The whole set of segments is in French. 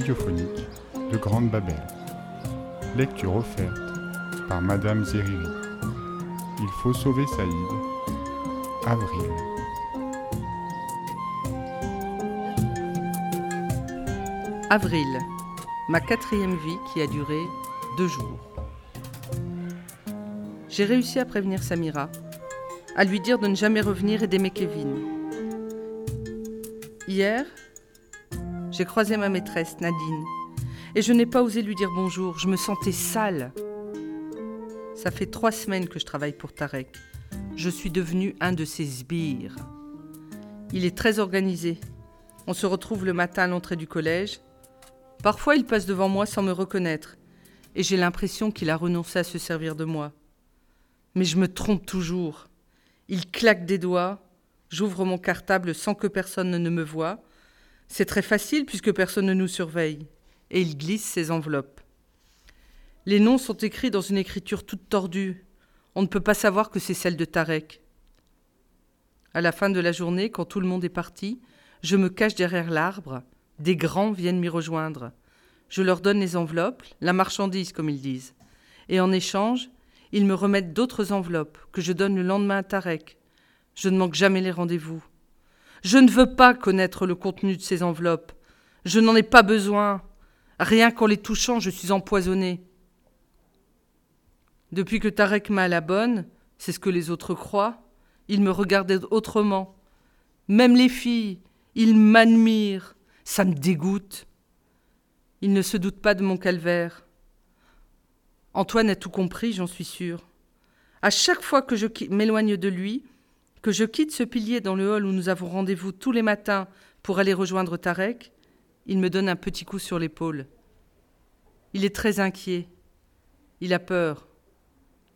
De Grande Babel. Lecture offerte par Madame Zeriri. Il faut sauver Saïd. Avril. Avril, ma quatrième vie qui a duré deux jours. J'ai réussi à prévenir Samira, à lui dire de ne jamais revenir et d'aimer Kevin. Hier, j'ai croisé ma maîtresse, Nadine, et je n'ai pas osé lui dire bonjour, je me sentais sale. Ça fait trois semaines que je travaille pour Tarek. Je suis devenu un de ses sbires. Il est très organisé. On se retrouve le matin à l'entrée du collège. Parfois, il passe devant moi sans me reconnaître, et j'ai l'impression qu'il a renoncé à se servir de moi. Mais je me trompe toujours. Il claque des doigts, j'ouvre mon cartable sans que personne ne me voie. C'est très facile puisque personne ne nous surveille. Et il glisse ses enveloppes. Les noms sont écrits dans une écriture toute tordue. On ne peut pas savoir que c'est celle de Tarek. À la fin de la journée, quand tout le monde est parti, je me cache derrière l'arbre. Des grands viennent m'y rejoindre. Je leur donne les enveloppes, la marchandise comme ils disent. Et en échange, ils me remettent d'autres enveloppes que je donne le lendemain à Tarek. Je ne manque jamais les rendez-vous. Je ne veux pas connaître le contenu de ces enveloppes. Je n'en ai pas besoin. Rien qu'en les touchant, je suis empoisonné. Depuis que Tarek m'a à la bonne, c'est ce que les autres croient, il me regardait autrement. Même les filles, ils m'admirent. Ça me dégoûte. Il ne se doute pas de mon calvaire. Antoine a tout compris, j'en suis sûre. À chaque fois que je m'éloigne de lui, que je quitte ce pilier dans le hall où nous avons rendez-vous tous les matins pour aller rejoindre Tarek, il me donne un petit coup sur l'épaule. Il est très inquiet. Il a peur.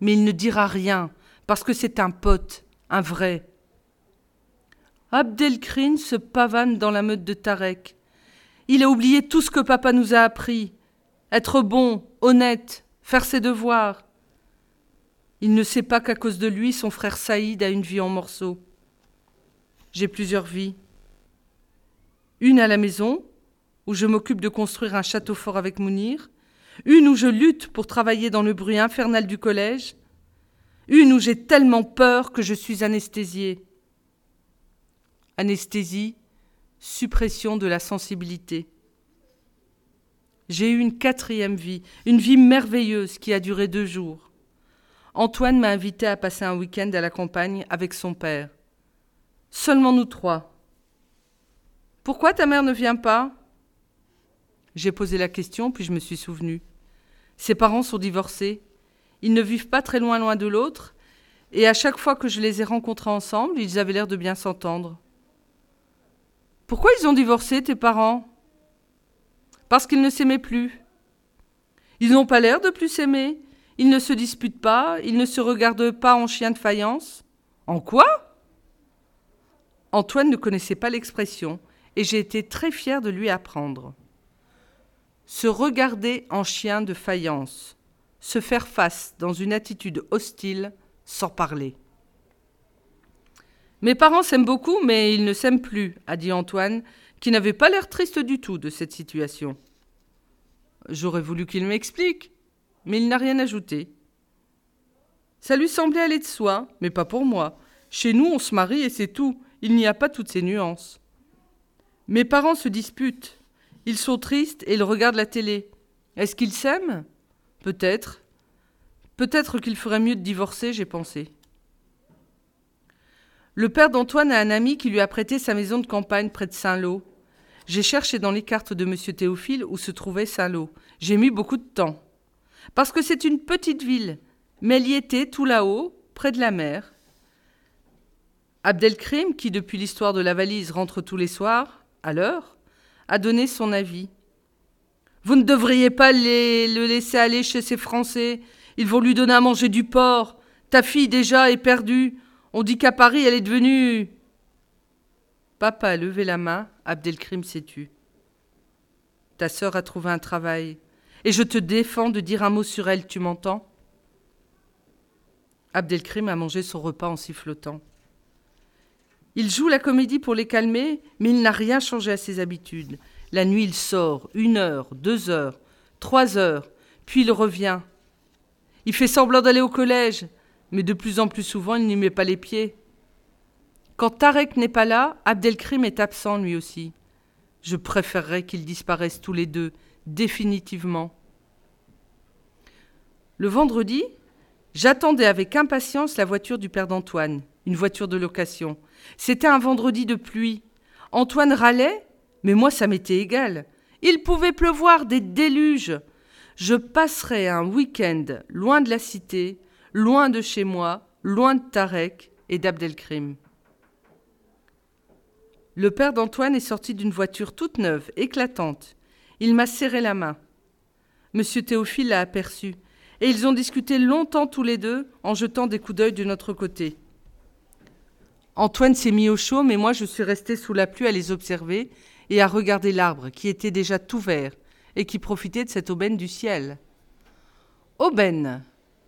Mais il ne dira rien, parce que c'est un pote, un vrai. Abdelkrim se pavane dans la meute de Tarek. Il a oublié tout ce que papa nous a appris. Être bon, honnête, faire ses devoirs. Il ne sait pas qu'à cause de lui, son frère Saïd a une vie en morceaux. J'ai plusieurs vies. Une à la maison, où je m'occupe de construire un château fort avec Mounir. Une où je lutte pour travailler dans le bruit infernal du collège. Une où j'ai tellement peur que je suis anesthésiée. Anesthésie, suppression de la sensibilité. J'ai eu une quatrième vie, une vie merveilleuse qui a duré deux jours. Antoine m'a invité à passer un week-end à la campagne avec son père. Seulement nous trois. Pourquoi ta mère ne vient pas? J'ai posé la question, puis je me suis souvenu. Ses parents sont divorcés. Ils ne vivent pas très loin l'un de l'autre, et à chaque fois que je les ai rencontrés ensemble, ils avaient l'air de bien s'entendre. Pourquoi ils ont divorcé, tes parents? Parce qu'ils ne s'aimaient plus. Ils n'ont pas l'air de plus s'aimer. Ils ne se disputent pas, ils ne se regardent pas en chien de faïence. En quoi? Antoine ne connaissait pas l'expression, et j'ai été très fière de lui apprendre. Se regarder en chien de faïence, se faire face dans une attitude hostile, sans parler. Mes parents s'aiment beaucoup, mais ils ne s'aiment plus, a dit Antoine, qui n'avait pas l'air triste du tout de cette situation. J'aurais voulu qu'il m'explique, mais il n'a rien ajouté. Ça lui semblait aller de soi, mais pas pour moi. Chez nous, on se marie et c'est tout. Il n'y a pas toutes ces nuances. Mes parents se disputent. Ils sont tristes et ils regardent la télé. Est-ce qu'ils s'aiment? Peut-être. Peut-être qu'il ferait mieux de divorcer, j'ai pensé. Le père d'Antoine a un ami qui lui a prêté sa maison de campagne près de Saint-Lô. J'ai cherché dans les cartes de M. Théophile où se trouvait Saint-Lô. J'ai mis beaucoup de temps. Parce que c'est une petite ville, mais elle y était tout là-haut, près de la mer. Abdelkrim, qui depuis l'histoire de la valise rentre tous les soirs, à l'heure, a donné son avis. Vous ne devriez pas le laisser aller chez ces Français. Ils vont lui donner à manger du porc. Ta fille déjà est perdue. On dit qu'à Paris, elle est devenue. Papa a levé la main, Abdelkrim s'est tu. Ta sœur a trouvé un travail, et je te défends de dire un mot sur elle, tu m'entends? Abdelkrim a mangé son repas en sifflotant. Il joue la comédie pour les calmer, mais il n'a rien changé à ses habitudes. La nuit, il sort, une heure, deux heures, trois heures, puis il revient. Il fait semblant d'aller au collège, mais de plus en plus souvent, il n'y met pas les pieds. Quand Tarek n'est pas là, Abdelkrim est absent lui aussi. Je préférerais qu'ils disparaissent tous les deux, définitivement. Le vendredi, j'attendais avec impatience la voiture du père d'Antoine, une voiture de location. C'était un vendredi de pluie. Antoine râlait, mais moi ça m'était égal. Il pouvait pleuvoir des déluges. Je passerais un week-end loin de la cité, loin de chez moi, loin de Tarek et d'Abdelkrim. Le père d'Antoine est sorti d'une voiture toute neuve, éclatante. Il m'a serré la main. Monsieur Théophile l'a aperçu, et ils ont discuté longtemps tous les deux en jetant des coups d'œil de notre côté. Antoine s'est mis au chaud, mais moi je suis resté sous la pluie à les observer et à regarder l'arbre qui était déjà tout vert et qui profitait de cette aubaine du ciel. Aubaine,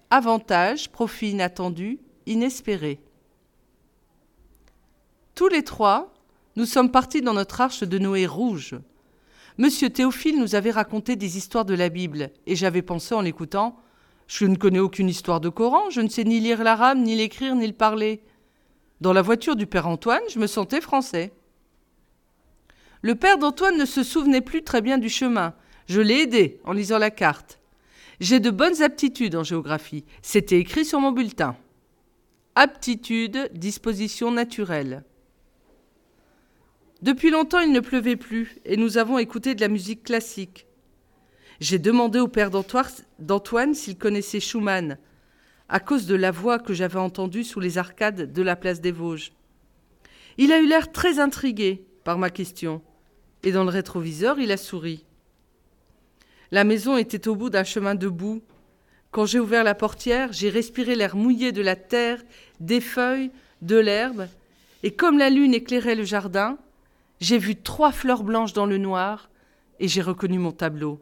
avantage, profit inattendu, inespéré. Tous les trois, nous sommes partis dans notre arche de Noé rouge. Monsieur Théophile nous avait raconté des histoires de la Bible, et j'avais pensé en l'écoutant Je ne connais aucune histoire de Coran, je ne sais ni lire l'arabe, ni l'écrire, ni le parler. Dans la voiture du père Antoine, je me sentais français. Le père d'Antoine ne se souvenait plus très bien du chemin. Je l'ai aidé en lisant la carte. J'ai de bonnes aptitudes en géographie. C'était écrit sur mon bulletin. Aptitude, disposition naturelle. Depuis longtemps, il ne pleuvait plus et nous avons écouté de la musique classique. J'ai demandé au père d'Antoine s'il connaissait Schumann, à cause de la voix que j'avais entendue sous les arcades de la place des Vosges. Il a eu l'air très intrigué par ma question, et dans le rétroviseur, il a souri. La maison était au bout d'un chemin de boue. Quand j'ai ouvert la portière, j'ai respiré l'air mouillé de la terre, des feuilles, de l'herbe, et comme la lune éclairait le jardin, j'ai vu trois fleurs blanches dans le noir, et j'ai reconnu mon tableau.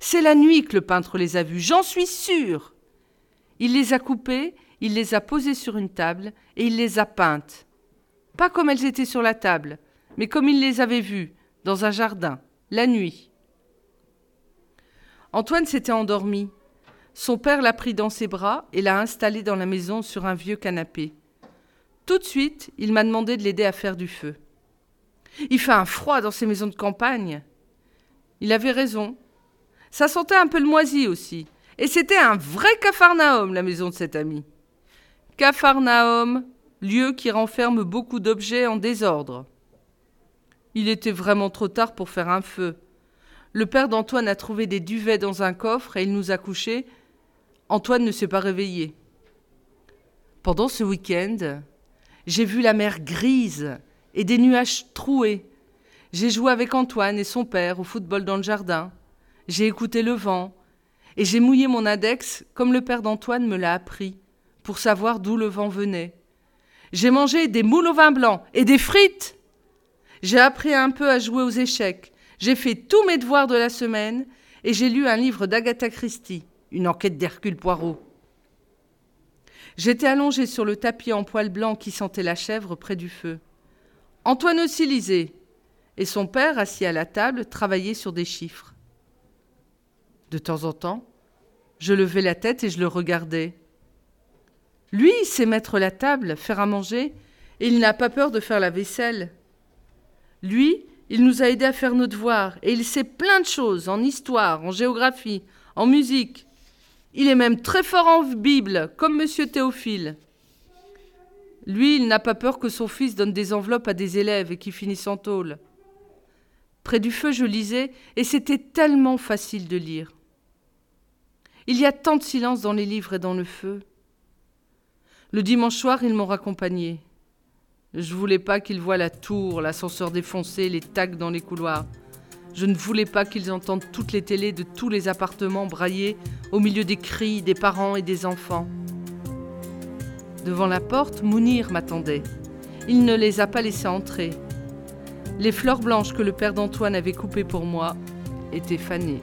C'est la nuit que le peintre les a vues, j'en suis sûr. Il les a coupées, il les a posées sur une table et il les a peintes. Pas comme elles étaient sur la table, mais comme il les avait vues, dans un jardin, la nuit. Antoine s'était endormi. Son père l'a pris dans ses bras et l'a installé dans la maison sur un vieux canapé. Tout de suite, il m'a demandé de l'aider à faire du feu. Il fait un froid dans ces maisons de campagne. Il avait raison. Ça sentait un peu le moisi aussi. Et c'était un vrai capharnaüm, la maison de cet ami. Capharnaüm, lieu qui renferme beaucoup d'objets en désordre. Il était vraiment trop tard pour faire un feu. Le père d'Antoine a trouvé des duvets dans un coffre et il nous a couchés. Antoine ne s'est pas réveillé. Pendant ce week-end, j'ai vu la mer grise et des nuages troués. J'ai joué avec Antoine et son père au football dans le jardin. J'ai écouté le vent, et j'ai mouillé mon index comme le père d'Antoine me l'a appris, pour savoir d'où le vent venait. J'ai mangé des moules au vin blanc et des frites. J'ai appris un peu à jouer aux échecs. J'ai fait tous mes devoirs de la semaine et j'ai lu un livre d'Agatha Christie, une enquête d'Hercule Poirot. J'étais allongé sur le tapis en poil blanc qui sentait la chèvre près du feu. Antoine aussi lisait, et son père, assis à la table, travaillait sur des chiffres. De temps en temps, je levais la tête et je le regardais. Lui, il sait mettre la table, faire à manger, et il n'a pas peur de faire la vaisselle. Lui, il nous a aidés à faire nos devoirs, et il sait plein de choses, en histoire, en géographie, en musique. Il est même très fort en Bible, comme monsieur Théophile. Lui, il n'a pas peur que son fils donne des enveloppes à des élèves et qu'ils finissent en tôle. Près du feu, je lisais, et c'était tellement facile de lire. Il y a tant de silence dans les livres et dans le feu. Le dimanche soir, ils m'ont raccompagné. Je voulais pas qu'ils voient la tour, l'ascenseur défoncé, les tags dans les couloirs. Je ne voulais pas qu'ils entendent toutes les télés de tous les appartements braillés au milieu des cris des parents et des enfants. Devant la porte, Mounir m'attendait. Il ne les a pas laissés entrer. Les fleurs blanches que le père d'Antoine avait coupées pour moi étaient fanées.